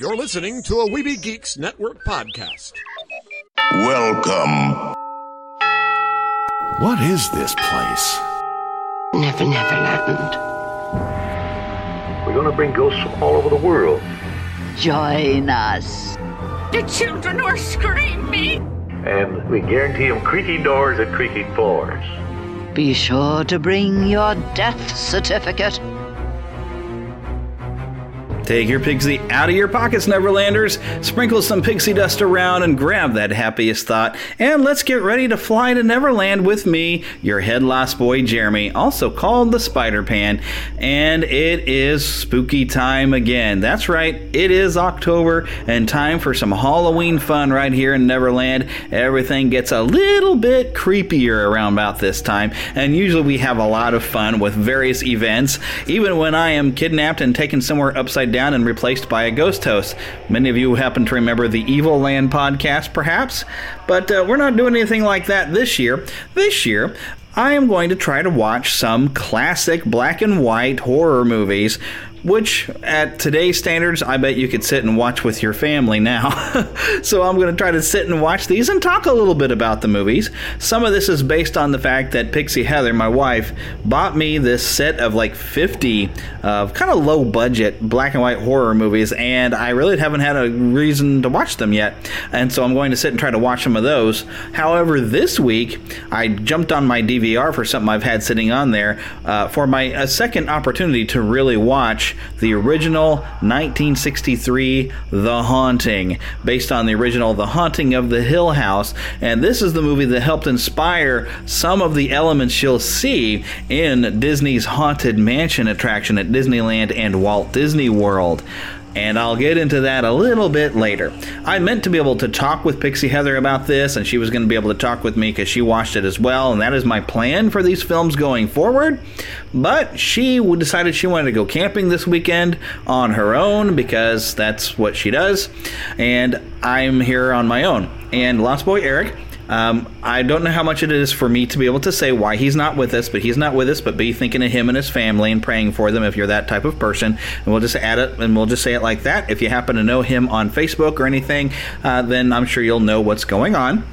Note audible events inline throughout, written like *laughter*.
You're listening to a Weeby Geeks Network podcast. Welcome. What is this place? Never, never land. We're going to bring ghosts from all over the world. Join us. The children are screaming. And we guarantee them creaky doors and creaky floors. Be sure to bring your death certificate. Take your pixie out of your pockets, Neverlanders. Sprinkle some pixie dust around and grab that happiest thought. And let's get ready to fly to Neverland with me, your head lost boy, Jeremy, also called the Spider Pan. And it is spooky time again. That's right, it is October and time for some Halloween fun right here in Neverland. Everything gets a little bit creepier around about this time. And usually we have a lot of fun with various events. Even when I am kidnapped and taken somewhere upside down and replaced by a ghost host. Many of you happen to remember the Evil Land podcast, perhaps, but uh, we're not doing anything like that this year. This year, I am going to try to watch some classic black and white horror movies which at today's standards, I bet you could sit and watch with your family now. *laughs* so I'm going to try to sit and watch these and talk a little bit about the movies. Some of this is based on the fact that Pixie Heather, my wife, bought me this set of like 50 of kind of low budget black and white horror movies, and I really haven't had a reason to watch them yet. And so I'm going to sit and try to watch some of those. However, this week, I jumped on my DVR for something I've had sitting on there uh, for my a second opportunity to really watch the original 1963 The Haunting, based on the original The Haunting of the Hill House. And this is the movie that helped inspire some of the elements you'll see in Disney's Haunted Mansion attraction at Disneyland and Walt Disney World and I'll get into that a little bit later. I meant to be able to talk with Pixie Heather about this, and she was going to be able to talk with me because she watched it as well, and that is my plan for these films going forward. But she decided she wanted to go camping this weekend on her own because that's what she does, and I'm here on my own. And Lost Boy Eric um, I don't know how much it is for me to be able to say why he's not with us, but he's not with us. But be thinking of him and his family and praying for them if you're that type of person. And we'll just add it and we'll just say it like that. If you happen to know him on Facebook or anything, uh, then I'm sure you'll know what's going on.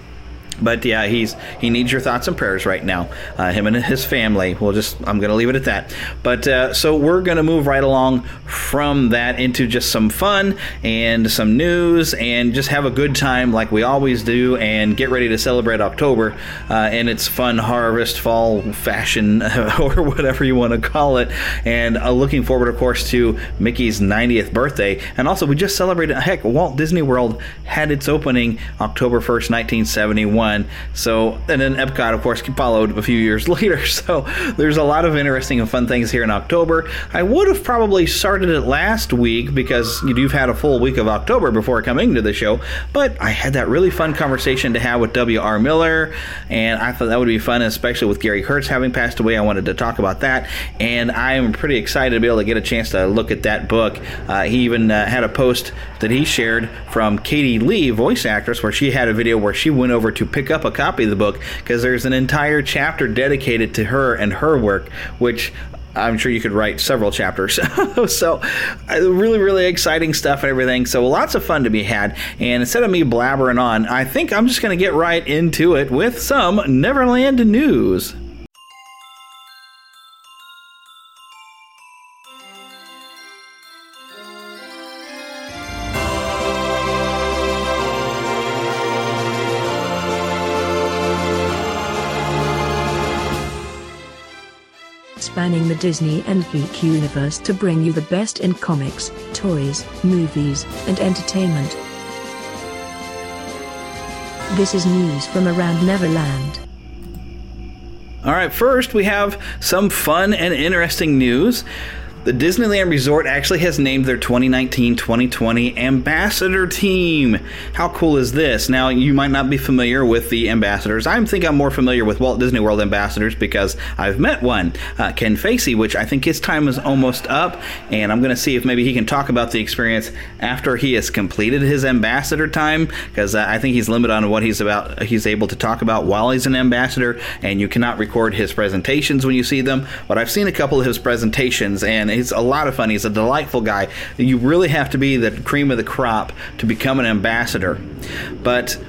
But yeah, he's he needs your thoughts and prayers right now. Uh, him and his family. We'll just I'm going to leave it at that. But uh, so we're going to move right along from that into just some fun and some news and just have a good time like we always do and get ready to celebrate October uh, and its fun harvest fall fashion *laughs* or whatever you want to call it. And uh, looking forward, of course, to Mickey's 90th birthday. And also, we just celebrated. Heck, Walt Disney World had its opening October 1st, 1971 So, and then Epcot, of course, followed a few years *laughs* later. So, there's a lot of interesting and fun things here in October. I would have probably started it last week because you've had a full week of October before coming to the show. But I had that really fun conversation to have with W.R. Miller, and I thought that would be fun, especially with Gary Kurtz having passed away. I wanted to talk about that, and I am pretty excited to be able to get a chance to look at that book. Uh, he even uh, had a post that he shared from Katie Leigh, voice actress, where she had a video where she went over to pick up a copy of the book because there's an entire chapter dedicated to her and her work, which I'm sure you could write several chapters. *laughs* so, uh, really, really exciting stuff and everything. So, lots of fun to be had. And instead of me blabbering on, I think I'm just going to get right into it with some Neverland news. Spanning the Disney and geek universe to bring you the best in comics, toys, movies, and entertainment. This is news from around Neverland. All right, first we have some fun and interesting news. The Disneyland Resort actually has named their 2019 2020 ambassador team. How cool is this? Now, you might not be familiar with the ambassadors. I think I'm more familiar with Walt Disney World ambassadors because I've met one, uh, Ken Facey, which I think his time is almost up, and I'm going to see if maybe he can talk about the experience after he has completed his ambassador time because uh, I think he's limited on what he's about. He's able to talk about while he's an ambassador, and you cannot record his presentations when you see them. But I've seen a couple of his presentations, and He's a lot of fun. He's a delightful guy. You really have to be the cream of the crop to become an ambassador. But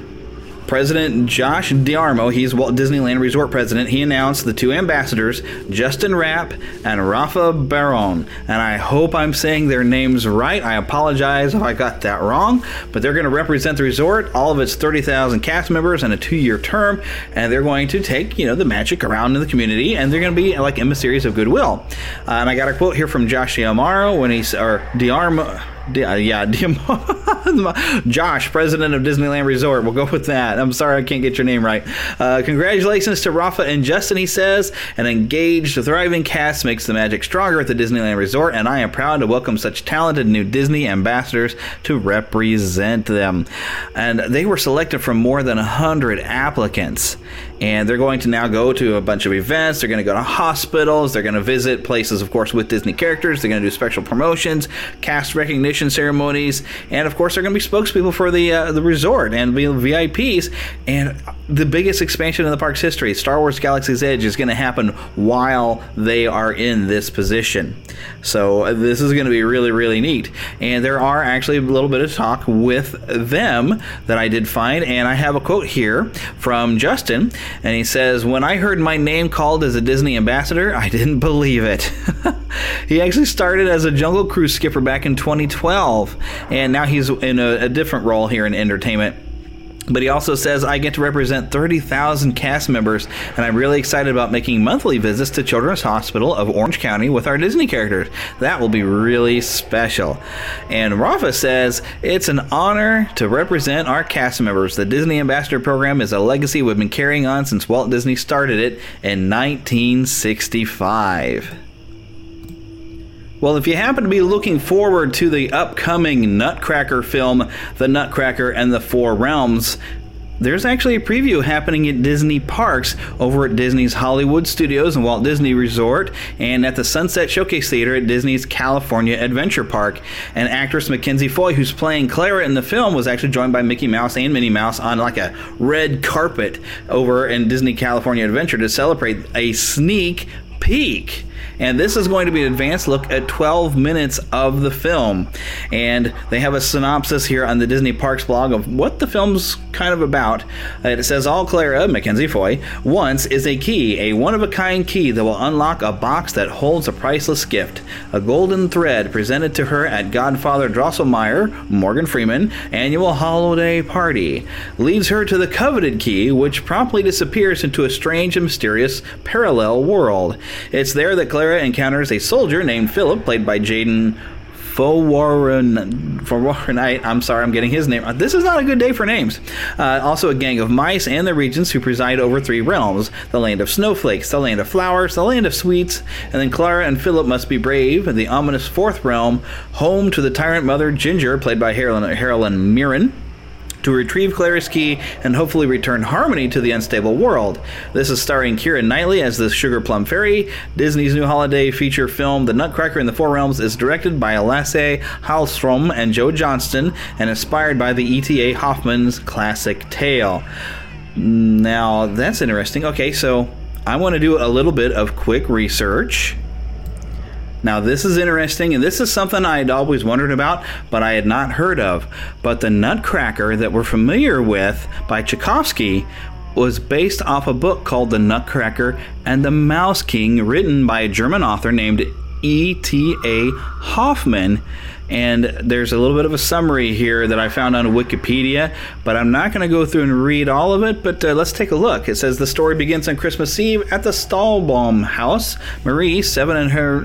President Josh DiArmo, he's Walt Disneyland Resort president, he announced the two ambassadors, Justin Rapp and Rafa Baron. And I hope I'm saying their names right. I apologize if I got that wrong, but they're going to represent the resort, all of its 30,000 cast members, and a two year term. And they're going to take, you know, the magic around in the community, and they're going to be like emissaries of goodwill. Uh, and I got a quote here from Josh DiArmo when he's, or D'Armo. Uh, yeah, *laughs* Josh, president of Disneyland Resort. We'll go with that. I'm sorry I can't get your name right. Uh, congratulations to Rafa and Justin, he says. An engaged, thriving cast makes the magic stronger at the Disneyland Resort, and I am proud to welcome such talented new Disney ambassadors to represent them. And they were selected from more than 100 applicants and they're going to now go to a bunch of events. They're going to go to hospitals. They're going to visit places, of course, with Disney characters. They're going to do special promotions, cast recognition ceremonies, and of course, they're going to be spokespeople for the uh, the resort and be VIPs. And the biggest expansion in the park's history, Star Wars Galaxy's Edge, is going to happen while they are in this position. So uh, this is going to be really, really neat. And there are actually a little bit of talk with them that I did find, and I have a quote here from Justin and he says, When I heard my name called as a Disney ambassador, I didn't *laughs* believe it. he actually started as a Jungle Cruise skipper back in 2012, and now he's in a, a different role here in entertainment. But he also says, I get to represent 30,000 cast members, and I'm really excited about making monthly visits to Children's Hospital of Orange County with our Disney characters. That will be really special. And Rafa says, It's an honor to represent our cast members. The Disney Ambassador Program is a legacy we've been carrying on since Walt Disney started it in 1965. Well, if you happen to be looking forward to the upcoming Nutcracker film, The Nutcracker and the Four Realms, there's actually a preview happening at Disney Parks over at Disney's Hollywood Studios and Walt Disney Resort and at the Sunset Showcase Theater at Disney's California Adventure Park. And actress Mackenzie Foy, who's playing Clara in the film, was actually joined by Mickey Mouse and Minnie Mouse on like a red carpet over in Disney California Adventure to celebrate a sneak peek and this is going to be an advanced look at 12 minutes of the film. And they have a synopsis here on the Disney Parks blog of what the film's kind of about. Uh, it says All Clara, Mackenzie Foy, once is a key, a one of a kind key that will unlock a box that holds a priceless gift. A golden thread presented to her at Godfather Drosselmeyer, Morgan Freeman, annual holiday party leads her to the coveted key, which promptly disappears into a strange and mysterious parallel world. It's there that Clara encounters a soldier named Philip, played by Jaden Fowarren, Fowarrenite. I'm sorry, I'm getting his name. This is not a good day for names. Uh, also, a gang of mice and the regents who preside over three realms the land of snowflakes, the land of flowers, the land of sweets, and then Clara and Philip must be brave in the ominous fourth realm, home to the tyrant mother Ginger, played by Helen Mirren to retrieve Clara's key and hopefully return harmony to the unstable world. This is starring Keira Knightley as the Sugar Plum Fairy. Disney's new holiday feature film, The Nutcracker in the Four Realms, is directed by Lasse Hallström and Joe Johnston and inspired by the E.T.A. Hoffmann's classic tale. Now, that's interesting. Okay, so I want to do a little bit of quick research now, this is interesting, and this is something I had always wondered about, but I had not heard of. But the Nutcracker that we're familiar with by Tchaikovsky was based off a book called The Nutcracker and the Mouse King, written by a German author named E.T.A. Hoffmann. And there's a little bit of a summary here that I found on Wikipedia, but I'm not going to go through and read all of it. But uh, let's take a look. It says the story begins on Christmas Eve at the Stahlbaum house. Marie, seven, and her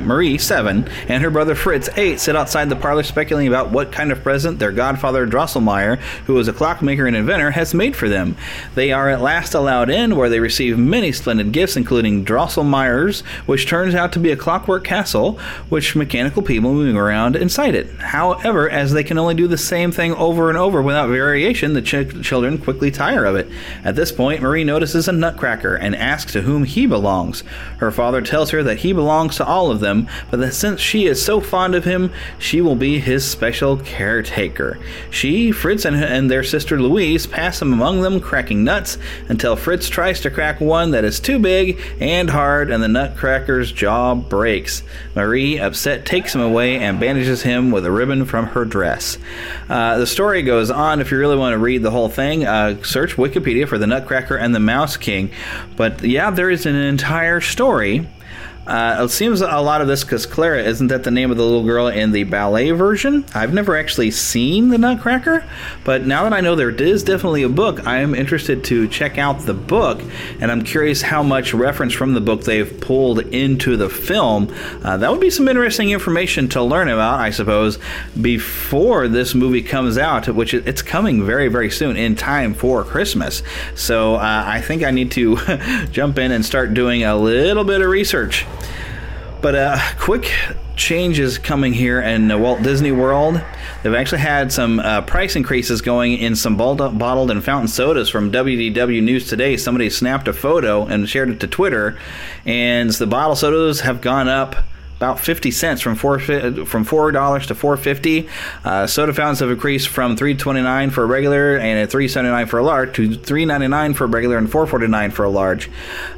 Marie, seven, and her brother Fritz, eight, sit outside the parlor speculating about what kind of present their godfather Drosselmeyer, who is a clockmaker and inventor, has made for them. They are at last allowed in, where they receive many splendid gifts, including Drosselmeyer's, which turns out to be a clockwork castle, which mechanical people moving around inside it. However, as they can only do the same thing over and over without variation, the ch- children quickly tire of it. At this point, Marie notices a nutcracker and asks to whom he belongs. Her father tells her that he belongs to all of them, but that since she is so fond of him, she will be his special caretaker. She, Fritz, and, and their sister Louise pass him among them, cracking nuts, until Fritz tries to crack one that is too big and hard, and the nutcracker's jaw breaks. Marie, upset, takes him away and bandages him with a ribbon from her dress. Uh, the story goes on. If you really want to read the whole thing, uh, search Wikipedia for the Nutcracker and the Mouse King. But yeah, there is an entire story uh, it seems a lot of this because Clara isn't that the name of the little girl in the ballet version? I've never actually seen the Nutcracker, but now that I know there is definitely a book, I am interested to check out the book, and I'm curious how much reference from the book they've pulled into the film. Uh, that would be some interesting information to learn about, I suppose, before this movie comes out, which it's coming very, very soon in time for Christmas. So uh, I think I need to *laughs* jump in and start doing a little bit of research. But uh, quick changes coming here in uh, Walt Disney World. They've actually had some uh, price increases going in some bottled and fountain sodas from WDW News Today. Somebody snapped a photo and shared it to Twitter, and the bottle sodas have gone up about 50 cents from four from four dollars to 450. Uh, soda fountains have increased from 3.29 for a regular and 3.79 for a large to 3.99 for a regular and 4.49 for a large.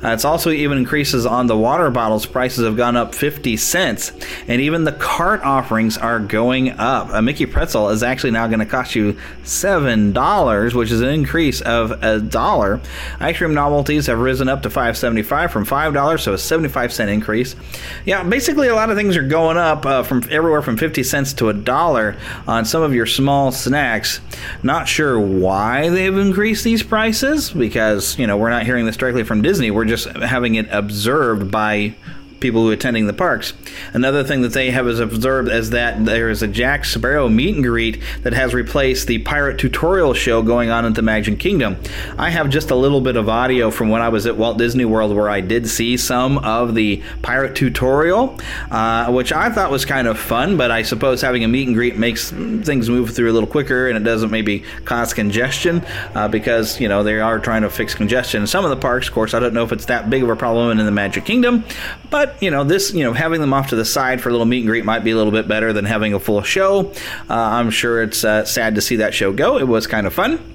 Uh, it's also even increases on the water bottles. Prices have gone up 50 cents, and even the cart offerings are going up. A Mickey pretzel is actually now going to cost you seven dollars, which is an increase of a dollar. Ice cream novelties have risen up to 5.75 from five dollars, so a 75 cent increase. Yeah, basically a lot of things are going up uh, from everywhere from 50 cents to a dollar on some of your small snacks. Not sure why they've increased these prices because, you know, we're not hearing this directly from Disney. We're just having it observed by people who are attending the parks. Another thing that they have observed is that there is a Jack Sparrow meet and greet that has replaced the pirate tutorial show going on at the Magic Kingdom. I have just a little bit of audio from when I was at Walt Disney World where I did see some of the pirate tutorial, uh, which I thought was kind of fun, but I suppose having a meet and greet makes things move through a little quicker and it doesn't maybe cause congestion uh, because, you know, they are trying to fix congestion in some of the parks. Of course, I don't know if it's that big of a problem in the Magic Kingdom, but but you know, this you know having them off to the side for a little meet and greet might be a little bit better than having a full show. Uh, I'm sure it's uh, sad to see that show go. It was kind of fun.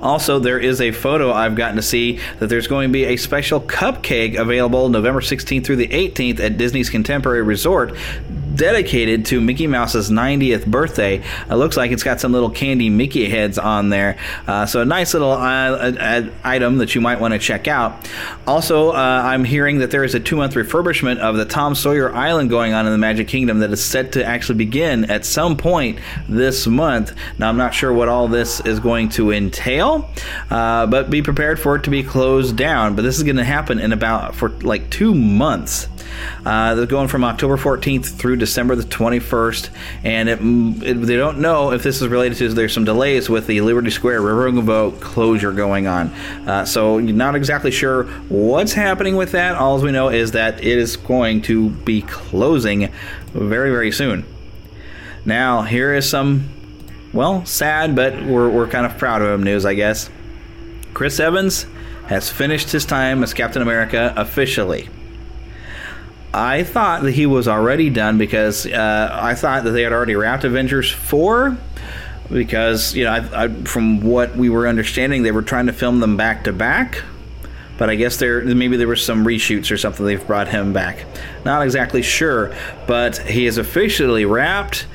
Also, there is a photo I've gotten to see that there's going to be a special cupcake available November 16th through the 18th at Disney's Contemporary Resort dedicated to Mickey Mouse's 90th birthday. It looks like it's got some little candy Mickey heads on there. Uh, so a nice little uh, item that you might want to check out. Also, uh, I'm hearing that there is a two month refurbishment of the Tom Sawyer Island going on in the Magic Kingdom that is set to actually begin at some point this month. Now, I'm not sure what all this is going to entail, uh, but be prepared for it to be closed down. But this is going to happen in about for like two months. Uh, they're going from October 14th through December the 21st, and it, it, they don't know if this is related to there's some delays with the Liberty Square Riverboat closure going on. Uh, so you're not exactly sure what's happening with that. All we know is that it is going to be closing very very soon. Now here is some, well, sad, but we're we're kind of proud of him news, I guess. Chris Evans has finished his time as Captain America officially. I thought that he was already done because uh, I thought that they had already wrapped Avengers 4 because, you know, I, I, from what we were understanding, they were trying to film them back to back. But I guess there maybe there were some reshoots or something they've brought him back. Not exactly sure, but he is officially wrapped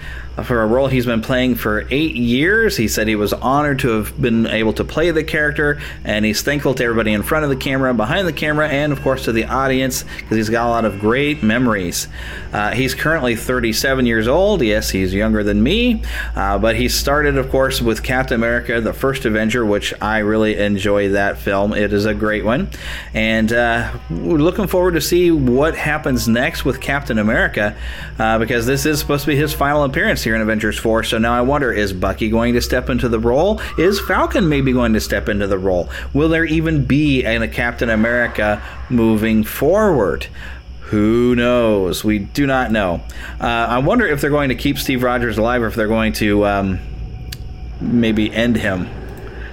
for a role he's been playing for eight years. He said he was honored to have been able to play the character, and he's thankful to everybody in front of the camera, behind the camera, and of course to the audience because he's got a lot of great memories. Uh, he's currently 37 years old. Yes, he's younger than me, uh, but he started, of course, with Captain America: The First Avenger, which I really enjoy that film. It is a great one, and uh, we're looking forward to see what happens next with Captain America uh, because this is supposed to be his final appearance here in Avengers 4. So now I wonder is Bucky going to step into the role? Is Falcon maybe going to step into the role? Will there even be a Captain America moving forward? Who knows? We do not know. Uh, I wonder if they're going to keep Steve Rogers alive or if they're going to um, maybe end him.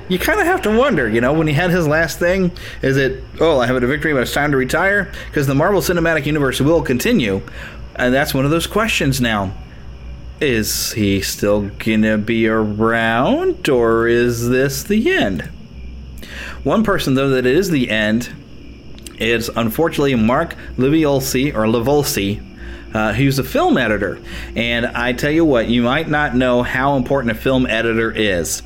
You kind of have to wonder, you know, when he had his last thing, is it, oh, I have a victory, but it's time to retire? Because the Marvel Cinematic Universe will continue. And that's one of those questions now. Is he still to be around, or is this the end? One person, though, that is the end is unfortunately Mark Liviolsi or Livolsi. Uh, who's a film editor. And I tell you what, you might not know how important a film editor is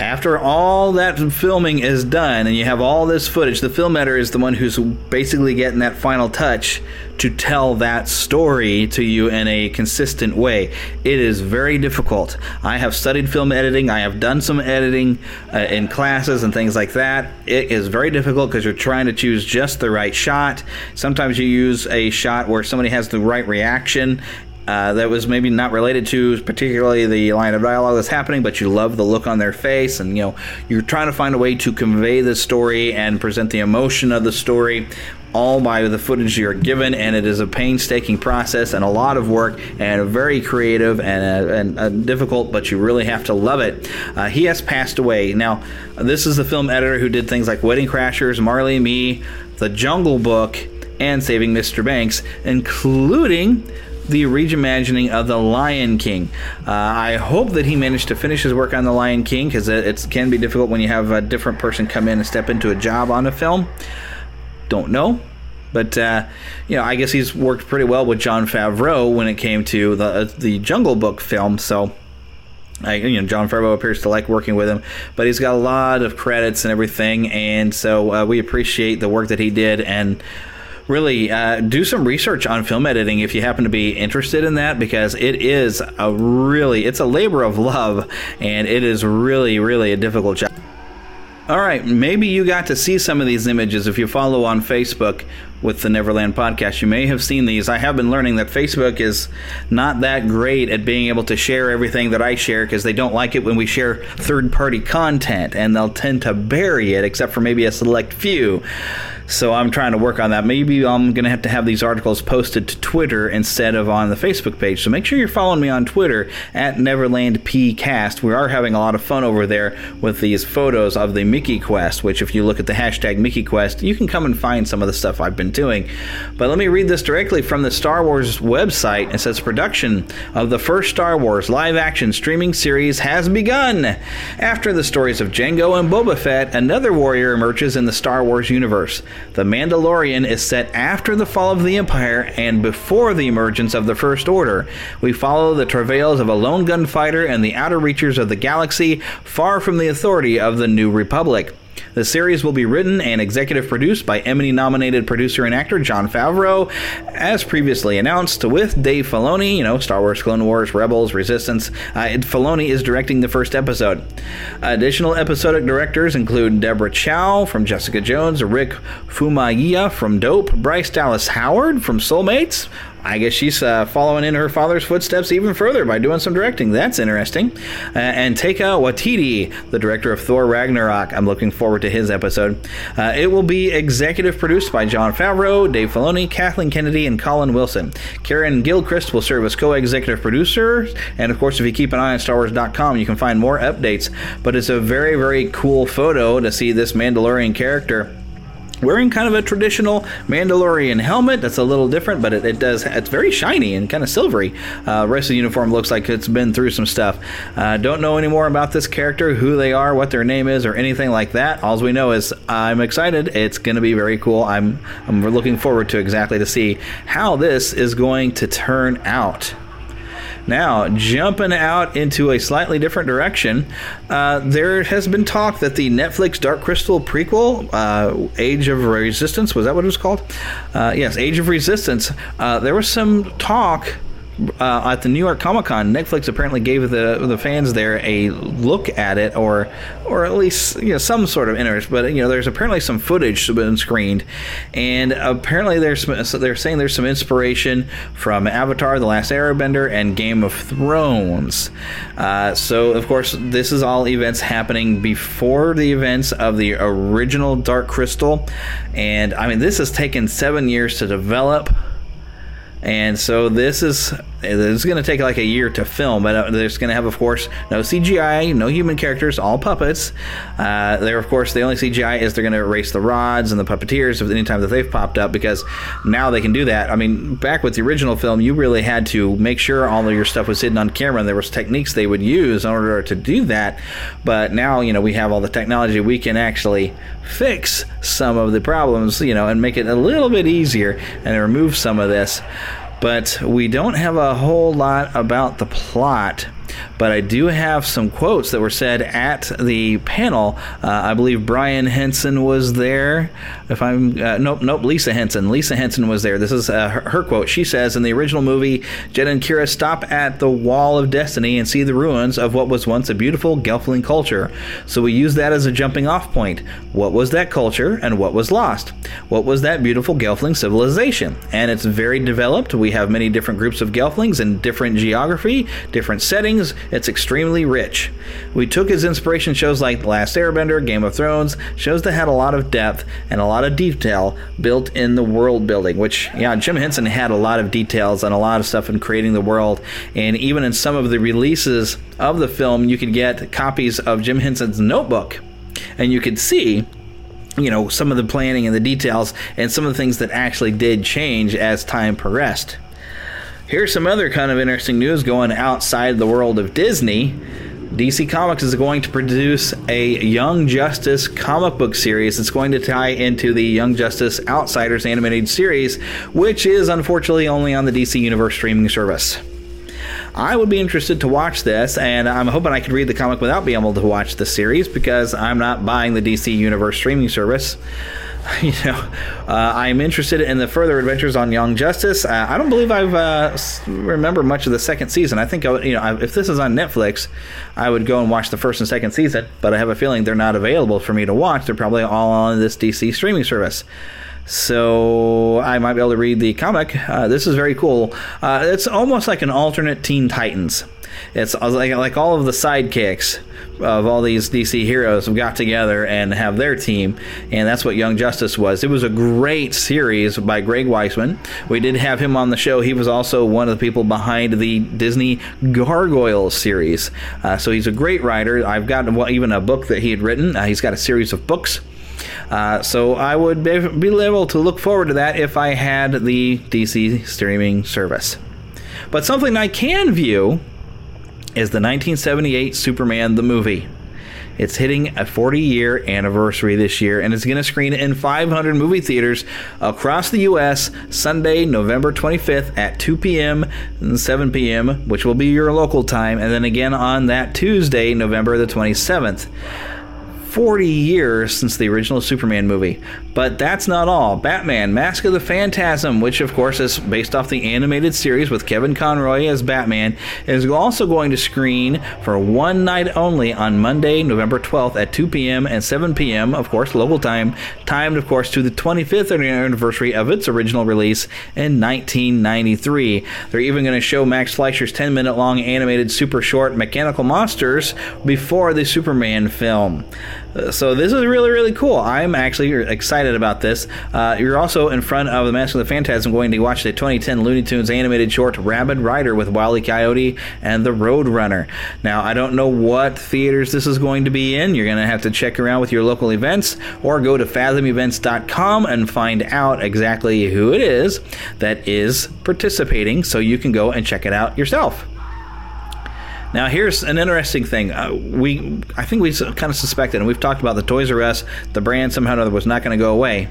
after all that filming is done and you have all this footage, the film editor is the one who's basically getting that final touch to tell that story to you in a consistent way. It is very difficult. I have studied film editing, I have done some editing uh, in classes and things like that. It is very difficult because you're trying to choose just the right shot. Sometimes you use a shot where somebody has the right reaction uh, that was maybe not related to particularly the line of dialogue that's happening, but you love the look on their face, and you know you're trying to find a way to convey the story and present the emotion of the story, all by the footage you're given, and it is a painstaking process and a lot of work and very creative and, uh, and uh, difficult, but you really have to love it. Uh, he has passed away. Now, this is the film editor who did things like Wedding Crashers, Marley Me, The Jungle Book, and Saving Mr. Banks, including the reimagining of The Lion King. Uh, I hope that he managed to finish his work on The Lion King because it, can be difficult when you have a different person come in and step into a job on a film. Don't know. But uh, you know, I guess he's worked pretty well with Jon Favreau when it came to the the Jungle Book film. So I, you know, Jon Favreau appears to like working with him, but he's got a lot of credits and everything, and so uh, we appreciate the work that he did. And really uh, do some research on film editing if you happen to be interested in that because it is a really it's a labor of love and it is really really a difficult job all right, maybe you got to see some of these images if you follow on Facebook with the Neverland podcast. You may have seen these. I have been learning that Facebook is not that great at being able to share everything that I share because they don't like it when we share third party content and they'll tend to bury it except for maybe a select few. So I'm trying to work on that. Maybe I'm going to have to have these articles posted to Twitter instead of on the Facebook page. So make sure you're following me on Twitter at NeverlandPcast. We are having a lot of fun over there with these photos of the Mickey Quest, which if you look at the hashtag Mickey Quest, you can come and find some of the stuff I've been doing. But let me read this directly from the Star Wars website. It says production of the first Star Wars live action streaming series has begun. After the stories of Jango and Boba Fett, another warrior emerges in the Star Wars universe. The Mandalorian is set after the fall of the Empire and before the emergence of the First Order. We follow the travails of a lone gunfighter and the outer reaches of the galaxy, far from the authority of the New Republic. The series will be written and executive produced by Emmy nominated producer and actor Jon Favreau, as previously announced, with Dave Filoni, you know, Star Wars, Clone Wars, Rebels, Resistance. Uh, Filoni is directing the first episode. Additional episodic directors include Deborah Chow from Jessica Jones, Rick Famuyiwa from Dope, Bryce Dallas Howard from Soulmates, I guess she's uh, following in her father's footsteps even further by doing some directing. That's interesting. Uh, and Taika Waititi, the director of Thor Ragnarok. I'm looking forward to his episode. Uh, it will be executive produced by Jon Favreau, Dave Filoni, Kathleen Kennedy, and Colin Wilson. Karen Gilchrist will serve as co-executive producer. And of course, if you keep an eye on StarWars.com, you can find more updates. But it's a very, very cool photo to see this Mandalorian character wearing kind of a traditional Mandalorian helmet. That's a little different, but it, it does. It's very shiny and kind of silvery. Uh, rest of the uniform looks like it's been through some stuff. Uh, don't know any more about this character, who they are, what their name is, or anything like that. All we know is I'm excited. It's going to be very cool. I'm I'm looking forward to exactly to see how this is going to turn out. Now, jumping out into a slightly different direction, uh, there has been talk that the Netflix Dark Crystal prequel, uh, Age of Resistance, was that what it was called? Uh, yes, Age of Resistance. Uh, there was some talk uh, at the New York Comic Con, Netflix apparently gave the the fans there a look at it, or or at least you know some sort of interest. But you know, there's apparently some footage that's been screened, and apparently there's they're saying there's some inspiration from Avatar: The Last Airbender and Game of Thrones. Uh, so of course, this is all events happening before the events of the original Dark Crystal, and I mean this has taken seven years to develop And so this is it's going to take like a year to film, but there's going to have, of course, no CGI, no human characters, all puppets. Uh, there, of course, the only CGI is they're going to erase the rods and the puppeteers of any time that they've popped up because now they can do that. I mean, back with the original film, you really had to make sure all of your stuff was hidden on camera, and there was techniques they would use in order to do that. But now, you know, we have all the technology, we can actually fix some of the problems, you know, and make it a little bit easier and remove some of this but we don't have a whole lot about the plot. But I do have some quotes that were said at the panel. Uh, I believe Brian Henson was there. If I'm uh, nope, nope, Lisa Henson. Lisa Henson was there. This is uh, her, her, quote. She says, "In the original movie, Jen and Kira stop at the Wall of Destiny and see the ruins of what was once a beautiful Gelfling culture. So we use that as a jumping-off point. What was that culture, and what was lost? What was that beautiful Gelfling civilization? And it's very developed. We have many different groups of Gelflings in different geography, different settings." It's extremely rich. We took his inspiration shows like The Last Airbender, Game of Thrones, shows that had a lot of depth and a lot of detail built in the world building, which, yeah, Jim Henson had a lot of details and a lot of stuff in creating the world. And even in some of the releases of the film, you could get copies of Jim Henson's notebook. And you could see you know some of the planning and the details and some of the things that actually did change as time progressed Here's some other kind of interesting news going outside the world of Disney. DC Comics is going to produce a Young Justice comic book series that's going to tie into the Young Justice Outsiders animated series, which is unfortunately only on the DC Universe streaming service. I would be interested to watch this, and I'm hoping I could read the comic without being able to watch the series because I'm not buying the DC Universe streaming service. *laughs* you know, uh, I'm interested in the further adventures on Young Justice. Uh, I don't believe I've uh, remember much of the second season. I think I would, you know, if this is on Netflix, I would go and watch the first and second season. But I have a feeling they're not available for me to watch. They're probably all on this DC streaming service. So I might be able to read the comic. Uh, this is very cool. Uh, it's almost like an alternate Teen Titans. It's like like all of the sidekicks of all these DC heroes have got together and have their team, and that's what Young Justice was. It was a great series by Greg Weisman. We did have him on the show. He was also one of the people behind the Disney Gargoyles series. Uh, so he's a great writer. I've got even a book that he had written. Uh, he's got a series of books. Uh, so I would be able to look forward to that if I had the DC streaming service. But something I can view is the 1978 Superman the movie. It's hitting a 40 year anniversary this year and it's going to screen in 500 movie theaters across the U.S. Sunday, November 25th at 2 p.m. and 7 p.m., which will be your local time, and then again on that Tuesday, November the 27th. 40 years since the original Superman movie. But that's not all. Batman Mask of the Phantasm, which of course is based off the animated series with Kevin Conroy as Batman, is also going to screen for one night only on Monday, November 12th at 2 p.m. and 7 p.m., of course, local time, timed, of course, to the 25th anniversary of its original release in 1993. They're even going to show Max Fleischer's 10 minute long animated super short Mechanical Monsters before the Superman film. So this is really really cool. I'm actually excited about this. Uh, you're also in front of the Mask of the Phantasm going to watch the 2010 Looney Tunes animated short Rabid Rider with E. Coyote and the Roadrunner. Now I don't know what theaters this is going to be in. You're going to have to check around with your local events or go to fathomevents.com and find out exactly who it is that is participating, so you can go and check it out yourself. Now, here's an interesting thing. Uh, we, I think we kind of suspected, and we've talked about the Toys R Us, the brand somehow or other was not going to go away.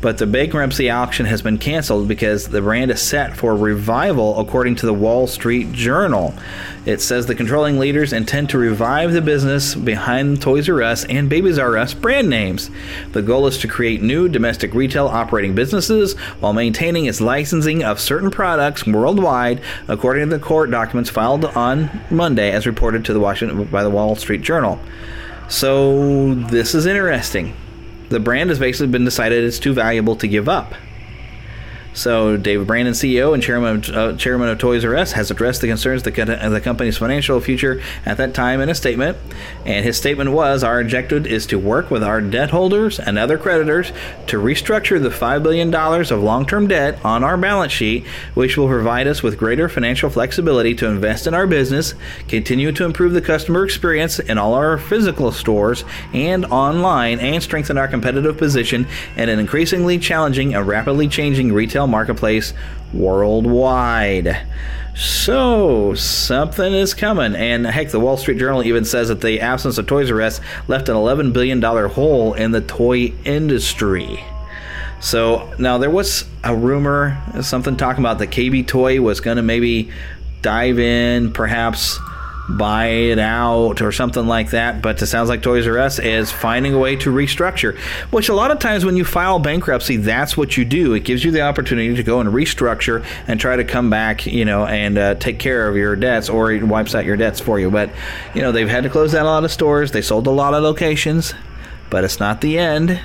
But the bankruptcy auction has been canceled because the brand is set for revival, according to the Wall Street Journal. It says the controlling leaders intend to revive the business behind Toys R Us and Babies R Us brand names. The goal is to create new domestic retail operating businesses while maintaining its licensing of certain products worldwide, according to the court documents filed on Monday, as reported to the Washington by the Wall Street Journal. So this is interesting the brand has basically been decided it's too valuable to give up. So, David Brandon, CEO and chairman of, uh, chairman of Toys R Us, has addressed the concerns of the, the company's financial future at that time in a statement. And his statement was Our objective is to work with our debt holders and other creditors to restructure the $5 billion of long term debt on our balance sheet, which will provide us with greater financial flexibility to invest in our business, continue to improve the customer experience in all our physical stores and online, and strengthen our competitive position in an increasingly challenging and rapidly changing retail marketplace worldwide. So, something is coming. And heck, the Wall Street Journal even says that the absence of Toys R Us left an $11 billion hole in the toy industry. So, now there was a rumor, something talking about the KB Toy was going to maybe dive in, perhaps buy it out or something like that. But it sounds like Toys R Us is finding a way to restructure, which a lot of times when you file bankruptcy, that's what you do. It gives you the opportunity to go and restructure and try to come back, you know, and uh, take care of your debts or it wipes out your debts for you. But, you know, they've had to close down a lot of stores, they sold a lot of locations, but it's not the end.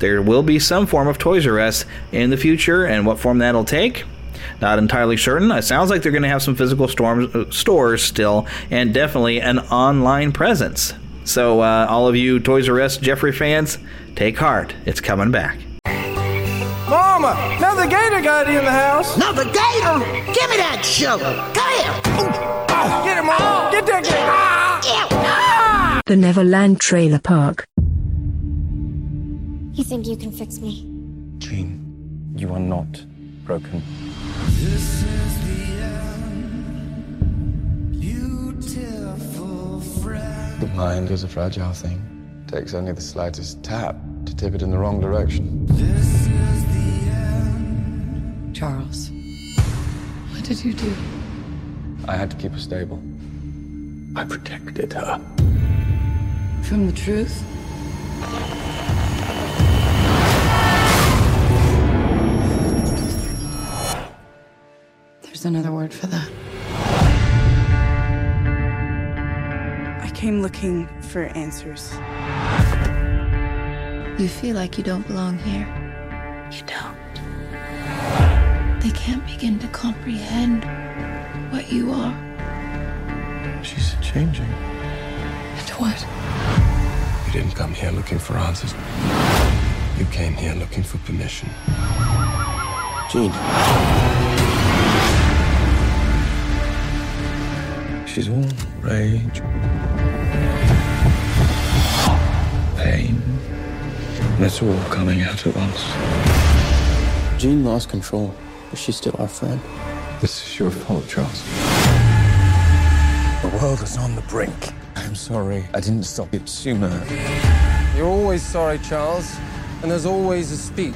There will be some form of Toys R Us in the future, and what form that'll take, not entirely certain. It sounds like they're going to have some physical storms, uh, stores still, and definitely an online presence. So, uh, all of you Toys R Us Geoffrey fans, take heart. It's coming back. Mama, another gator got you in the house. Another gator? Give me that shovel. Come here. Get him, Mama. Get that gator. The Neverland Trailer Park. You think you can fix me? Jean, you are not broken. The mind is a fragile thing. Takes only the slightest tap to tip it in the wrong direction. Charles, what did you do? I had to keep her stable. I protected her. From the truth? There's another word for that. I came looking for answers. You feel like you don't belong here. You don't. They can't begin to comprehend what you are. She's changing. And what? You didn't come here looking for answers. You came here looking for permission. Jean. She's all rage, pain, and it's all coming out at once. Jean lost control, but she's still our friend. This is your fault, Charles. The world is on the brink. I'm sorry I didn't stop it sooner. You're always sorry, Charles. And there's always a speech.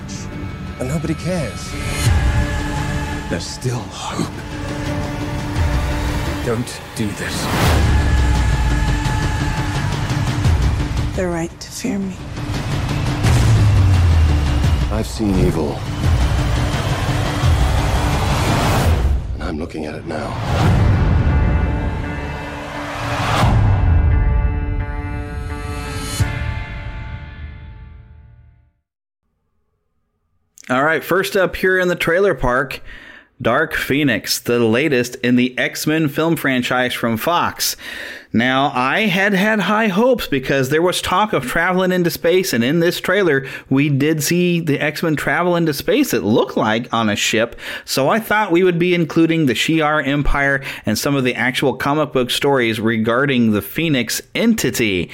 And nobody cares. There's still hope. Don't do this. They're right to fear me. I've seen evil. And I'm looking at it now. All right, first up here in the trailer park, Dark Phoenix, the latest in the X Men film franchise from Fox. Now, I had had high hopes because there was talk of traveling into space, and in this trailer, we did see the X Men travel into space, it looked like, on a ship. So I thought we would be including the Shi'ar Empire and some of the actual comic book stories regarding the Phoenix entity.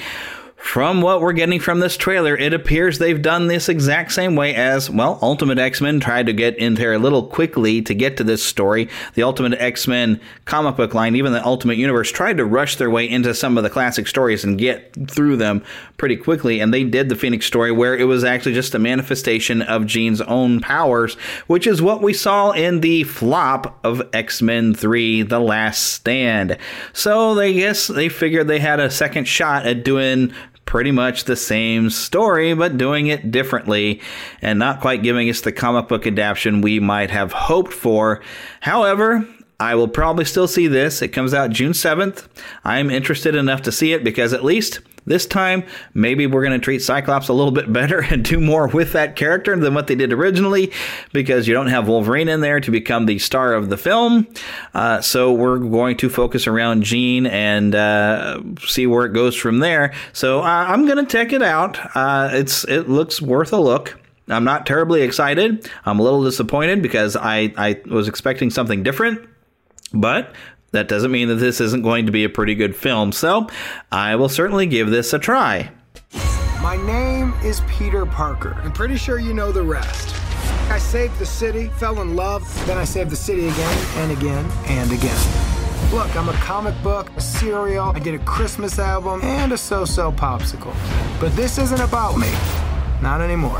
From what we're getting from this trailer, it appears they've done this exact same way as, well, Ultimate X Men tried to get in there a little quickly to get to this story. The Ultimate X Men comic book line, even the Ultimate Universe, tried to rush their way into some of the classic stories and get through them pretty quickly. And they did the Phoenix story where it was actually just a manifestation of Jean's own powers, which is what we saw in the flop of X Men 3 The Last Stand. So they guess they figured they had a second shot at doing pretty much the same story, but doing it differently and not quite giving us the comic book adaptation we might have hoped for. However, I will probably still see this. It comes out June 7th. I'm interested enough to see it because at least this time, maybe we're going to treat Cyclops a little bit better *laughs* and do more with that character than what they did originally because you don't have Wolverine in there to become the star of the film. Uh, so we're going to focus around Jean and uh, see where it goes from there. So uh, I'm going to check it out. Uh, it's It looks worth a look. I'm not terribly excited. I'm a little disappointed because I, I was expecting something different. But that doesn't mean that this isn't going to be a pretty good film, so I will certainly give this a try. My name is Peter Parker. I'm pretty sure you know the rest. I saved the city, fell in love, then I saved the city again and again and again. Look, I'm a comic book, a cereal, I did a Christmas album, and a so so popsicle. But this isn't about me. Not anymore.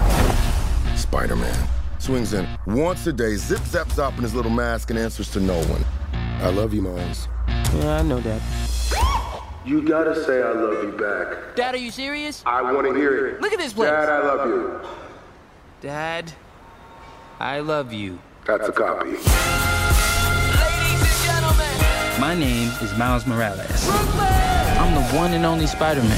Spider Man swings in once a day, zip zaps up in his little mask, and answers to no one. I love you, Miles. Yeah, I know that. You gotta say I love you back. Dad, are you serious? I wanna hear it. Look at this place. Dad, I love you. Dad, I love you. That's a copy. Ladies and gentlemen, my name is Miles Morales. I'm the one and only Spider-Man.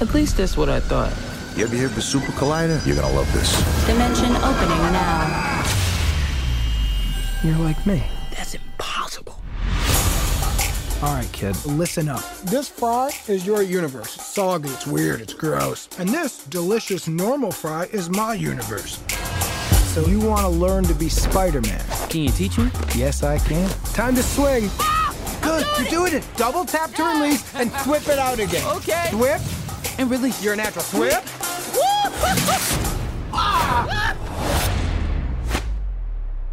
At least that's what I thought. You ever hear of the Super Collider? You're gonna love this. Dimension opening now. You're like me. That's impossible. All right, kid, listen up. This fry is your universe. It's soggy, it's weird, it's gross. And this delicious normal fry is my universe. So you want to learn to be Spider-Man? Can you teach me? Yes, I can. Time to swing. Good, you're doing it. Double tap to release and whip it out again. Okay. Whip and release. You're a natural. Whip. *laughs*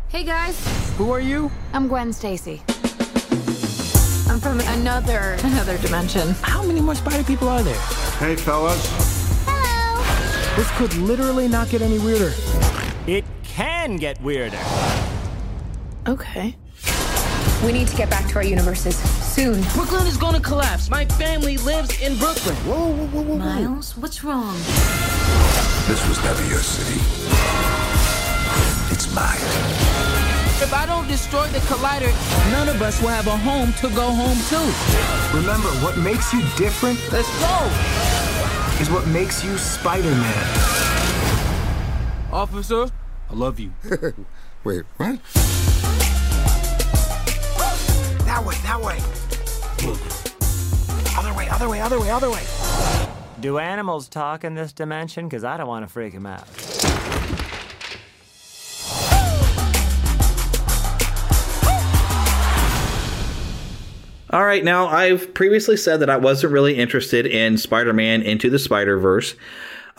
Hey guys, Who are you? I'm Gwen Stacy. I'm from another another dimension. How many more spider people are there? Hey, fellas. Hello. This could literally not get any weirder. It can get weirder. Okay. We need to get back to our universes soon. Brooklyn is gonna collapse. My family lives in Brooklyn. Whoa, whoa, whoa, whoa. Miles, what's wrong? This was never your city. It's mine. If I don't destroy the collider, none of us will have a home to go home to. Remember, what makes you different Let's go. is what makes you Spider-Man. Officer, I love you. *laughs* Wait, what? That way, that way. Other way, other way, other way, other way. Do animals talk in this dimension? Because I don't want to freak them out. All right, now I've previously said that I wasn't really interested in Spider Man Into the Spider Verse,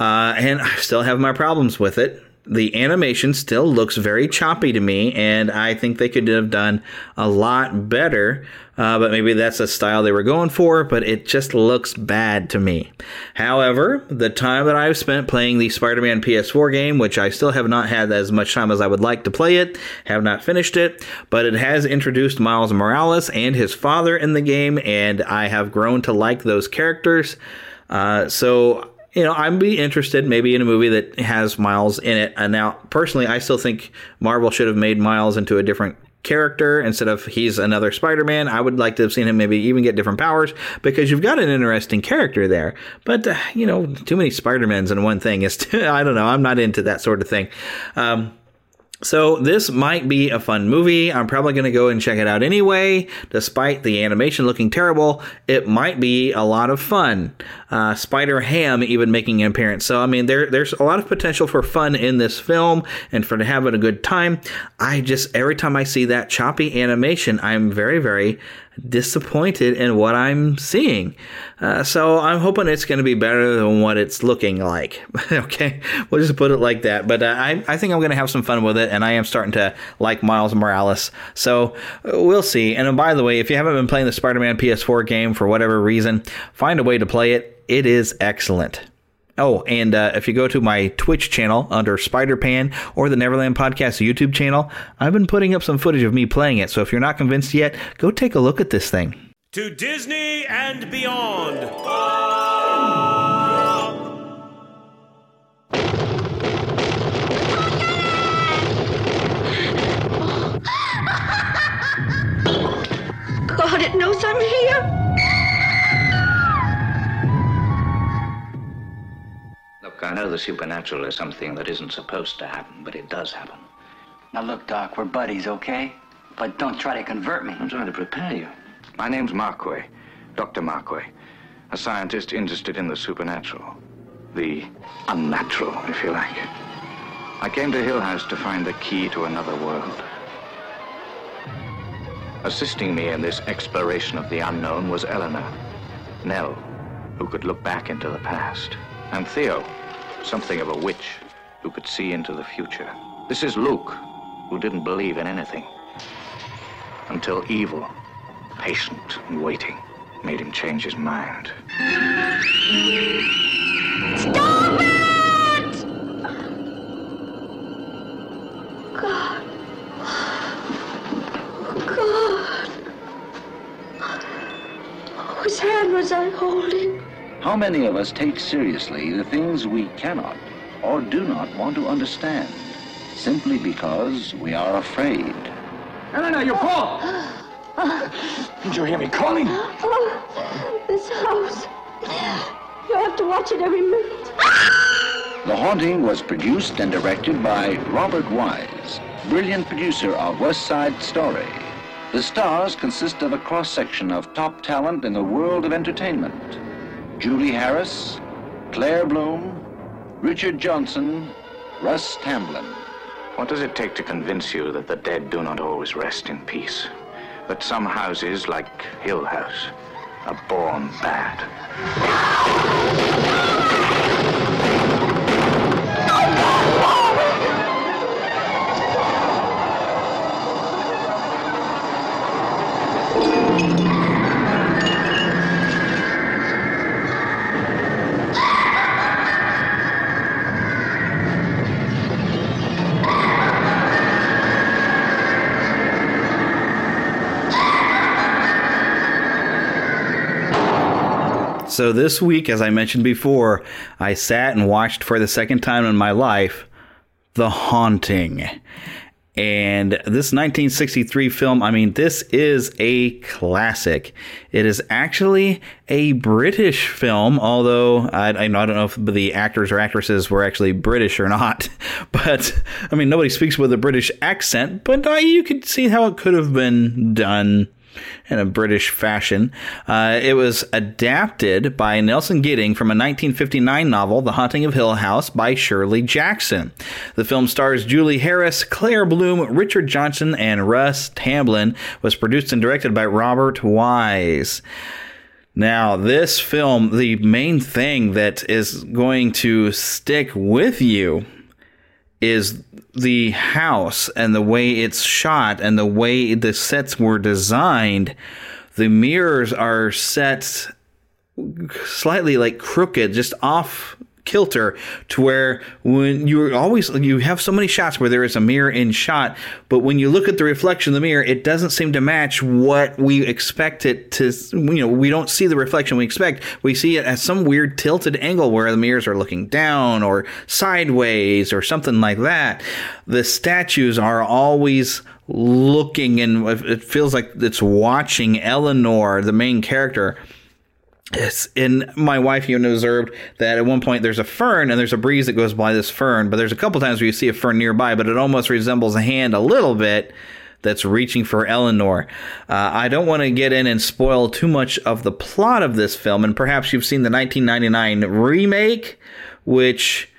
uh, and I still have my problems with it. The animation still looks very choppy to me, and I think they could have done a lot better. Uh, but maybe that's a style they were going for, but it just looks bad to me. However, the time that I've spent playing the Spider Man PS4 game, which I still have not had as much time as I would like to play it, have not finished it, but it has introduced Miles Morales and his father in the game, and I have grown to like those characters. Uh, so you know, I'd be interested maybe in a movie that has Miles in it. And now, personally, I still think Marvel should have made Miles into a different character instead of he's another Spider-Man. I would like to have seen him maybe even get different powers because you've got an interesting character there. But uh, you know, too many Spider-Mans in one thing is *laughs* I don't know. I'm not into that sort of thing. Um, so this might be a fun movie. I'm probably going to go and check it out anyway. Despite the animation looking terrible, it might be a lot of fun. Uh, Spider Ham even making an appearance. So I mean, there there's a lot of potential for fun in this film and for having a good time. I just every time I see that choppy animation, I'm very very disappointed in what I'm seeing. Uh, so I'm hoping it's going to be better than what it's looking like. *laughs* okay, we'll just put it like that. But uh, I, I think I'm going to have some fun with it, and I am starting to like Miles Morales. So uh, we'll see. And uh, by the way, if you haven't been playing the Spider-Man PS4 game for whatever reason, find a way to play it. It is excellent. Oh, and uh, if you go to my Twitch channel under Spider Pan or the Neverland Podcast YouTube channel, I've been putting up some footage of me playing it. So if you're not convinced yet, go take a look at this thing. To Disney and beyond. God, it knows I'm here. I know the supernatural is something that isn't supposed to happen, but it does happen. Now look, Doc, we're buddies, okay? But don't try to convert me. I'm trying to prepare you. My name's Markway, Dr. Markway, a scientist interested in the supernatural. The unnatural, if you like. I came to Hill House to find the key to another world. Assisting me in this exploration of the unknown was Eleanor, Nell, who could look back into the past, and Theo, something of a witch who could see into the future. This is Luke, who didn't believe in anything. Until evil, patient and waiting, made him change his mind. How many of us take seriously the things we cannot or do not want to understand, simply because we are afraid? Elena, your paw! Did you hear me calling? Oh, *gasps* this house. You have to watch it every minute. The Haunting was produced and directed by Robert Wise, brilliant producer of West Side Story. The stars consist of a cross section of top talent in the world of entertainment Julie Harris, Claire Bloom, Richard Johnson, Russ Tamblyn. What does it take to convince you that the dead do not always rest in peace? That some houses, like Hill House, are born bad? So this week, as I mentioned before, I sat and watched for the second time in my life The Haunting. And this 1963 film, I mean, this is a classic. It is actually a British film, although I, I don't know if the actors or actresses were actually British or not. *laughs* But, I mean, nobody speaks with a British accent, but uh, you could see how it could have been done in a British fashion. Uh, it was adapted by Nelson Gidding from a 1959 novel, The Haunting of Hill House, by Shirley Jackson. The film stars Julie Harris, Claire Bloom, Richard Johnson, and Russ Tamblyn. Was produced and directed by Robert Wise. Now, this film, the main thing that is going to stick with you is the house and the way it's shot and the way the sets were designed. The mirrors are set slightly like crooked, just off kilter to where when you're always you have so many shots where there is a mirror in shot but when you look at the reflection of the mirror it doesn't seem to match what we expect it to you know we don't see the reflection we expect. We see it at some weird tilted angle where the mirrors are looking down or sideways or something like that. The statues are always looking and it feels like it's watching Eleanor the main character Yes, and my wife even observed that at one point there's a fern and there's a breeze that goes by this fern, but there's a couple times where you see a fern nearby, but it almost resembles a hand a little bit that's reaching for Eleanor. Uh, I don't want to get in and spoil too much of the plot of this film, and perhaps you've seen the 1999 remake, which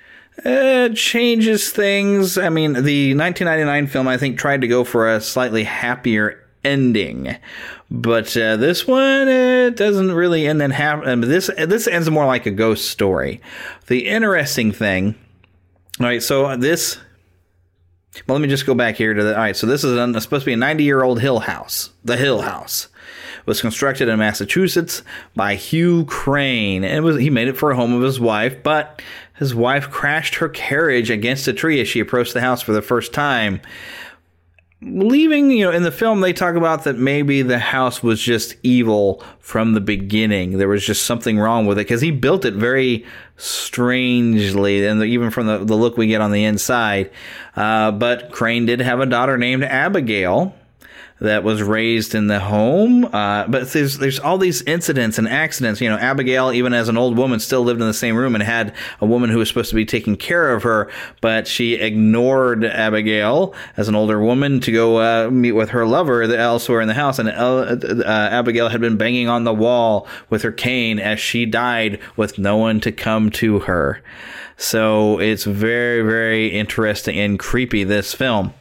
uh, changes things. I mean, the 1999 film I think tried to go for a slightly happier ending. But uh, this one it doesn't really end in happy. Um, this this ends more like a ghost story. The interesting thing, all right. So this, well, let me just go back here to the. All right. So this is a, supposed to be a ninety year old Hill House. The Hill House was constructed in Massachusetts by Hugh Crane, and it was he made it for a home of his wife, but his wife crashed her carriage against a tree as she approached the house for the first time leaving, you know, in the film, they talk about that maybe the house was just evil from the beginning. There was just something wrong with it because he built it very strangely, and even from the, the look we get on the inside. Uh, but Crane did have a daughter named Abigail. That was raised in the home. Uh, but there's there's all these incidents and accidents. You know, Abigail, even as an old woman, still lived in the same room and had a woman who was supposed to be taking care of her, but she ignored Abigail as an older woman to go uh, meet with her lover elsewhere in the house. And uh, Abigail had been banging on the wall with her cane as she died with no one to come to her. So it's very, very interesting and creepy, this film.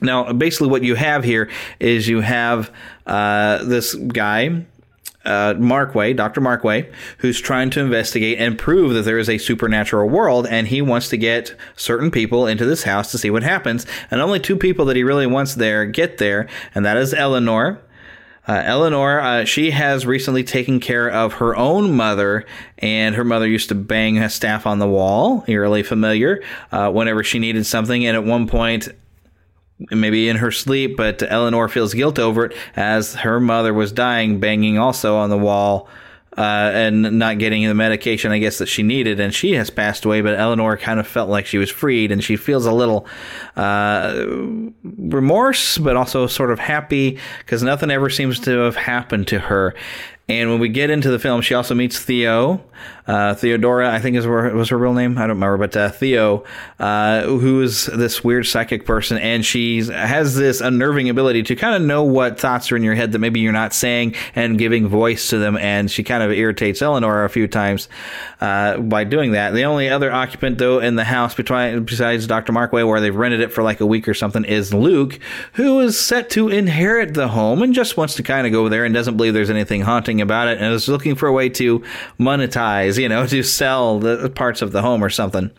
Now, basically, what you have here is you have uh, this guy, uh, Markway, Dr. Markway, who's trying to investigate and prove that there is a supernatural world, and he wants to get certain people into this house to see what happens. And only two people that he really wants there get there, and that is Eleanor. Uh, Eleanor, uh, she has recently taken care of her own mother, and her mother used to bang a staff on the wall, eerily familiar, uh, whenever she needed something. And at one point, maybe in her sleep, but Eleanor feels guilt over it as her mother was dying, banging also on the wall. Uh, and not getting the medication, I guess, that she needed. And she has passed away, but Eleanor kind of felt like she was freed, and she feels a little uh, remorse, but also sort of happy because nothing ever seems to have happened to her. And when we get into the film, she also meets Theo. Uh, Theodora, I think is her, was her real name. I don't remember, but uh, Theo, uh, who is this weird psychic person, and she has this unnerving ability to kind of know what thoughts are in your head that maybe you're not saying and giving voice to them. And she kind of irritates Eleanor a few times uh, by doing that. The only other occupant, though, in the house between, besides Dr. Markway, where they've rented it for like a week or something, is Luke, who is set to inherit the home and just wants to kind of go there and doesn't believe there's anything haunting about it and is looking for a way to monetize, you know, *laughs* to sell the parts of the home or something.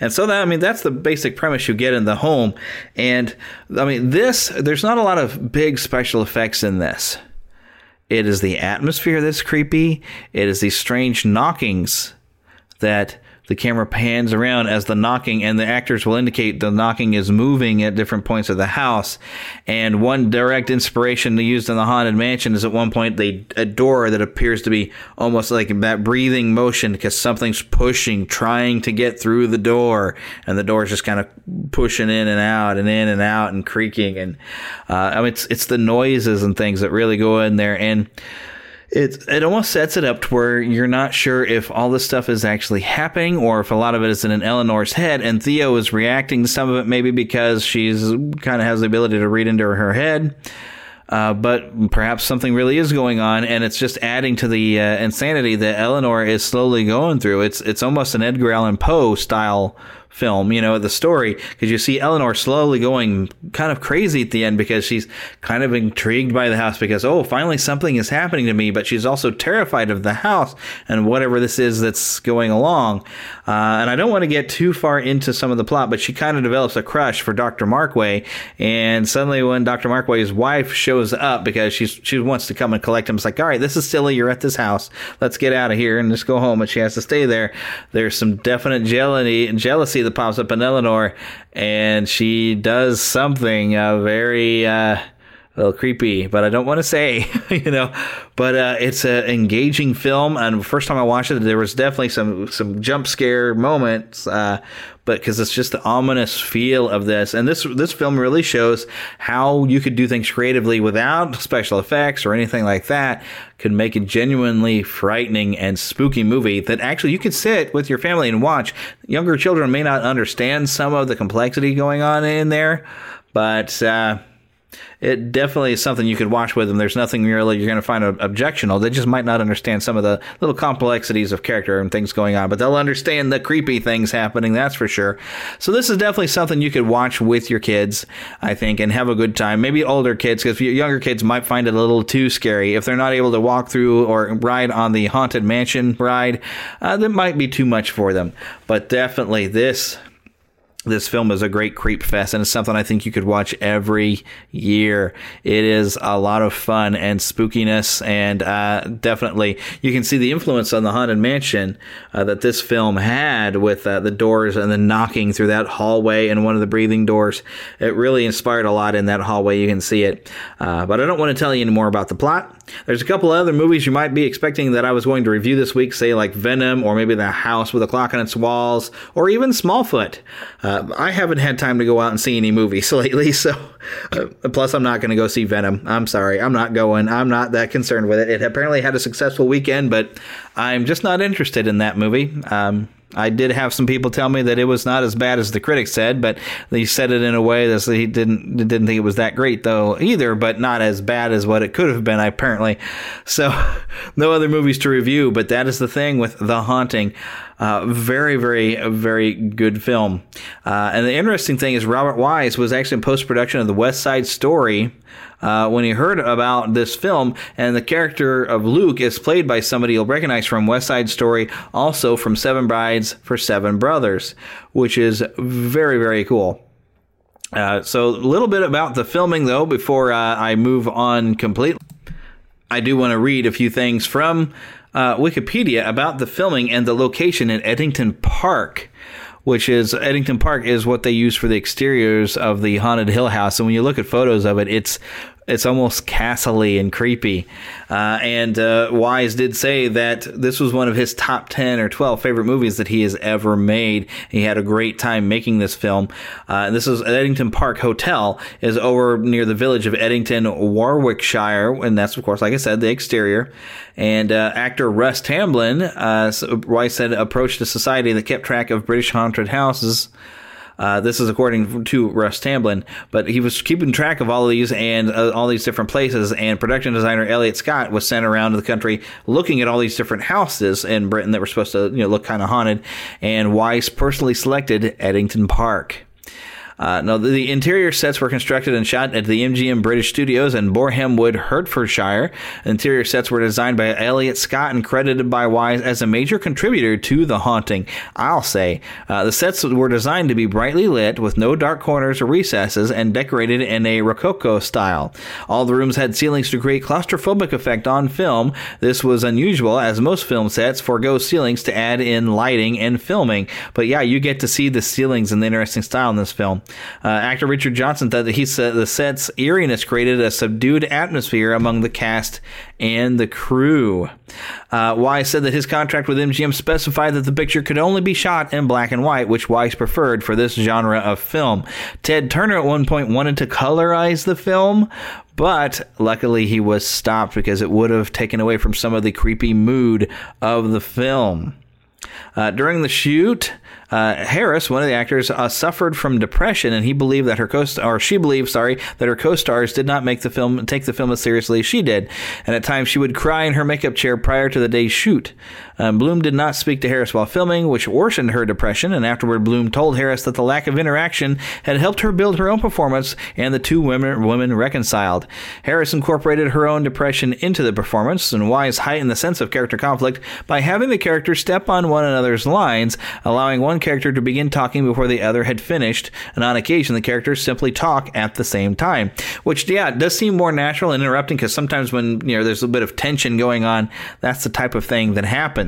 And so that I mean that's the basic premise you get in the home. And I mean this there's not a lot of big special effects in this. It is the atmosphere that's creepy. It is these strange knockings that the camera pans around as the knocking, and the actors will indicate the knocking is moving at different points of the house. And one direct inspiration used in the Haunted Mansion is at one point they a door that appears to be almost like that breathing motion because something's pushing, trying to get through the door, and the door is just kind of pushing in and out and in and out and creaking. And uh, I mean, it's it's the noises and things that really go in there and it it almost sets it up to where you're not sure if all this stuff is actually happening or if a lot of it is in Eleanor's head and Theo is reacting to some of it maybe because she's kind of has the ability to read into her head. Uh, but perhaps something really is going on, and it's just adding to the uh, insanity that Eleanor is slowly going through. It's it's almost an Edgar Allan Poe style film, you know, the story, because you see Eleanor slowly going kind of crazy at the end because she's kind of intrigued by the house because, oh, finally something is happening to me, but she's also terrified of the house and whatever this is that's going along. Uh, and I don't want to get too far into some of the plot, but she kind of develops a crush for Dr. Markway. And suddenly, when Dr. Markway's wife shows up because she's, she wants to come and collect him, it's like, all right, this is silly. You're at this house. Let's get out of here and just go home. But she has to stay there. There's some definite jealousy, jealousy that pops up in Eleanor, and she does something uh, very. Uh, little creepy, but I don't want to say, *laughs* you know. But uh, it's an engaging film, and first time I watched it, there was definitely some some jump scare moments. Uh, but because it's just the ominous feel of this, and this this film really shows how you could do things creatively without special effects or anything like that, could make a genuinely frightening and spooky movie that actually you could sit with your family and watch. Younger children may not understand some of the complexity going on in there, but. Uh, it definitely is something you could watch with them. There's nothing really you're going to find objectionable. They just might not understand some of the little complexities of character and things going on, but they'll understand the creepy things happening. That's for sure. So this is definitely something you could watch with your kids, I think, and have a good time. Maybe older kids, because younger kids might find it a little too scary if they're not able to walk through or ride on the haunted mansion ride. Uh, that might be too much for them. But definitely this this film is a great creep fest and it's something I think you could watch every year. It is a lot of fun and spookiness and uh, definitely you can see the influence on the Haunted Mansion uh, that this film had with uh, the doors and the knocking through that hallway and one of the breathing doors. It really inspired a lot in that hallway. You can see it. Uh, but I don't want to tell you any more about the plot. There's a couple other movies you might be expecting that I was going to review this week, say like Venom, or maybe The House with a Clock on Its Walls, or even Smallfoot. Uh, I haven't had time to go out and see any movies *laughs* lately, so uh, plus I'm not going to go see Venom. I'm sorry, I'm not going. I'm not that concerned with it. It apparently had a successful weekend, but I'm just not interested in that movie. Um, I did have some people tell me that it was not as bad as the critics said, but they said it in a way that he didn't didn't think it was that great though either, but not as bad as what it could have been apparently. So *laughs* no other movies to review, but that is the thing with The Haunting. Uh, very, very, very good film. Uh, and the interesting thing is Robert Wise was actually in post production of the West Side Story uh, when he heard about this film, and the character of Luke is played by somebody you'll recognize from West Side Story, also from Seven Brides for Seven Brothers, which is very, very cool. Uh, so, a little bit about the filming, though, before uh, I move on completely. I do want to read a few things from uh, Wikipedia about the filming and the location in Ettington Park which is Ettington Park is what they use for the exteriors of the haunted Hill House. And when you look at photos of it, it's it's almost castle-y and creepy. Uh, and uh, Wise did say that this was one of his top 10 or 12 favorite movies that he has ever made. He had a great time making this film. Uh, this is Ettington Park Hotel is over near the village of Ettington, Warwickshire. And that's, of course, like I said, the exterior. And uh, actor Russ Tamblyn, uh, Wise said, approached a society that kept track of British haunted houses. Uh, this is according to Russ Tamblyn, but he was keeping track of all of these and uh, all these different places. And production designer Elliot Scott was sent around the country looking at all these different houses in Britain that were supposed to you know look kind of haunted. And Wise personally selected Ettington Park. Uh, no, the, interior sets were constructed and shot at the MGM British Studios in Boreham Wood, Hertfordshire. Interior sets were designed by Elliot Scott and credited by Wise as a major contributor to The Haunting. I'll say. Uh, the sets were designed to be brightly lit with no dark corners or recesses and decorated in a Rococo style. All the rooms had ceilings to create claustrophobic effect on film. This was unusual as most film sets forego ceilings to add in lighting and filming. But yeah, you get to see the ceilings and the interesting style in this film. Uh, actor Richard Johnson said that he said the set's eeriness created a subdued atmosphere among the cast and the crew. Uh, said that his contract with MGM specified that the picture could only be shot in black and white, which Wise preferred for this genre of film. Ted Turner at one point wanted to colorize the film, but luckily he was stopped because it would have taken away from some of the creepy mood of the film. Uh, during the shoot, uh, Harris, one of the actors, uh, suffered from depression, and he believed that her co or she believed, sorry, that her co-stars did not make the film take the film as seriously as she did, and at times she would cry in her makeup chair prior to the day's shoot. Um, Bloom did not speak to Harris while filming, which worsened her depression, and afterward, Bloom told Harris that the lack of interaction had helped her build her own performance, and the two women, women reconciled. Harris incorporated her own depression into the performance, and Wise heightened the sense of character conflict by having the characters step on one another's lines, allowing one character to begin talking before the other had finished, and on occasion, the characters simply talk at the same time, which, yeah, does seem more natural and interrupting because sometimes when you know there's a bit of tension going on, that's the type of thing that happens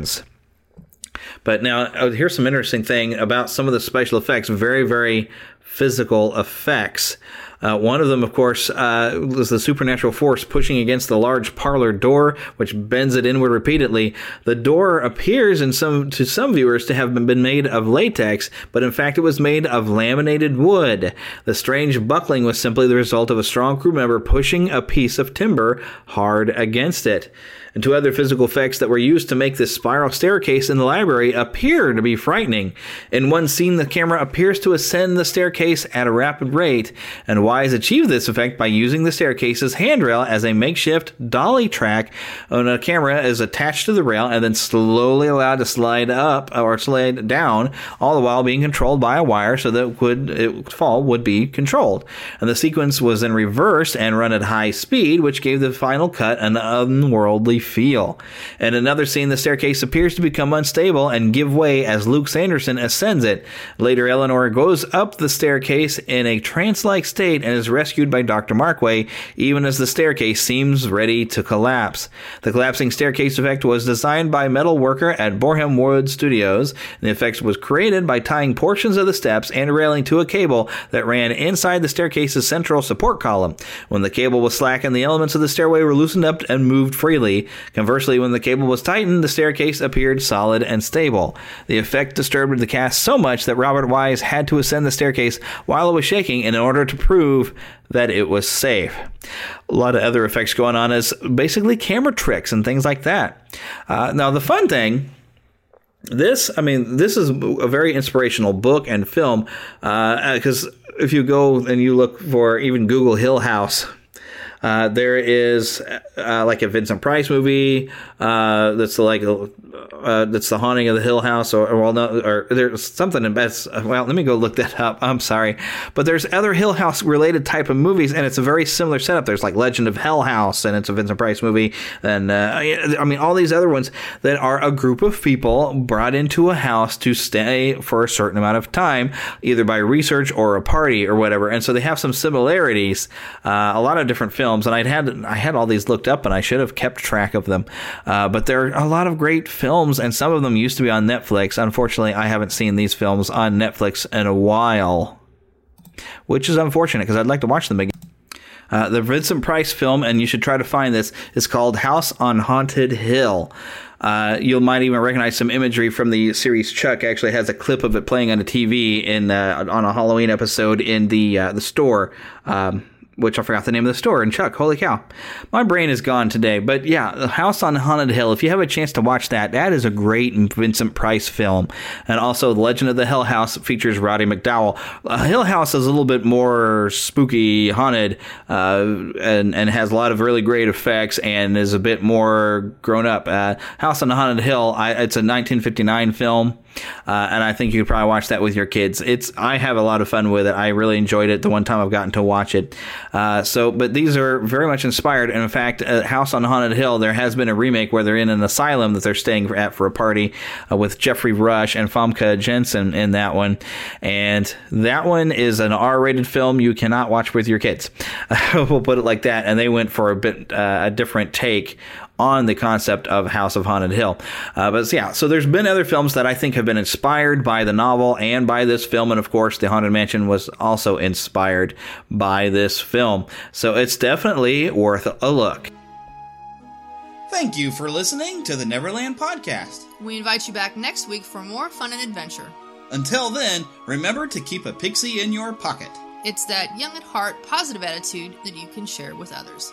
But now, oh, here's some interesting thing about some of the special effects. Very, very physical effects. Uh, one of them, of course, uh, was the supernatural force pushing against the large parlor door, which bends it inward repeatedly. The door appears in some to some viewers to have been made of latex, but in fact it was made of laminated wood. The strange buckling was simply the result of a strong crew member pushing a piece of timber hard against it and two other physical effects that were used to make this spiral staircase in the library appear to be frightening. In one scene, the camera appears to ascend the staircase at a rapid rate, and Wise achieved this effect by using the staircase's handrail as a makeshift dolly track when a camera is attached to the rail and then slowly allowed to slide up or slide down, all the while being controlled by a wire so that it would it fall would be controlled. And the sequence was then reversed and run at high speed, which gave the final cut an unworldly feel. In another scene, the staircase appears to become unstable and give way as Luke Sanderson ascends it. Later, Eleanor goes up the staircase in a trance like state and is rescued by Dr. Markway, even as the staircase seems ready to collapse. The collapsing staircase effect was designed by metal worker at Boreham Wood Studios. The effect was created by tying portions of the steps and railing to a cable that ran inside the staircase's central support column. When the cable was slackened, the elements of the stairway were loosened up and moved freely. Conversely, when the cable was tightened, the staircase appeared solid and stable. The effect disturbed the cast so much that Robert Wise had to ascend the staircase while it was shaking in order to prove that it was safe. A lot of other effects going on as basically camera tricks and things like that. Uh, now, the fun thing this i mean this is a very inspirational book and film because uh, if you go and you look for even google hill house uh, there is uh, like a Vincent Price movie uh, that's like uh, that's the haunting of the Hill House, or, or well, no, or there's something in best. Well, let me go look that up. I'm sorry, but there's other Hill House related type of movies, and it's a very similar setup. There's like Legend of Hell House, and it's a Vincent Price movie, and uh, I mean all these other ones that are a group of people brought into a house to stay for a certain amount of time, either by research or a party or whatever, and so they have some similarities. A lot of different films, and I'd had I had all these looked up, and I should have kept track of them, uh, but there are a lot of great films films, and some of them used to be on Netflix. Unfortunately, I haven't seen these films on Netflix in a while, which is unfortunate because I'd like to watch them again. Uh, the Vincent Price film, and you should try to find this, is called House on Haunted Hill. Uh, you might even recognize some imagery from the series. Chuck actually has a clip of it playing on a TV in uh, on a Halloween episode in the uh, the store. Um, which I forgot the name of the store. And Chuck, holy cow, my brain is gone today. But yeah, the House on Haunted Hill. If you have a chance to watch that, that is a great Vincent Price film. And also, The Legend of the Hill House features Roddy McDowall. Uh, Hill House is a little bit more spooky, haunted, uh, and and has a lot of really great effects, and is a bit more grown up. Uh, House on Haunted Hill. I, it's a 1959 film. Uh, and I think you could probably watch that with your kids. It's I have a lot of fun with it. I really enjoyed it the one time I've gotten to watch it. Uh, so, but these are very much inspired. And in fact, House on Haunted Hill, there has been a remake where they're in an asylum that they're staying at for a party uh, with Geoffrey Rush and Famke Janssen in that one. And that one is an R-rated film you cannot watch with your kids. *laughs* we'll put it like that. And they went for a bit uh, a different take on the concept of House of Haunted Hill. Uh, but yeah, so there's been other films that I think have been inspired by the novel and by this film, and of course, The Haunted Mansion was also inspired by this film. So it's definitely worth a look. Thank you for listening to the Neverland Podcast. We invite you back next week for more fun and adventure. Until then, remember to keep a pixie in your pocket. It's that young at heart, positive attitude that you can share with others.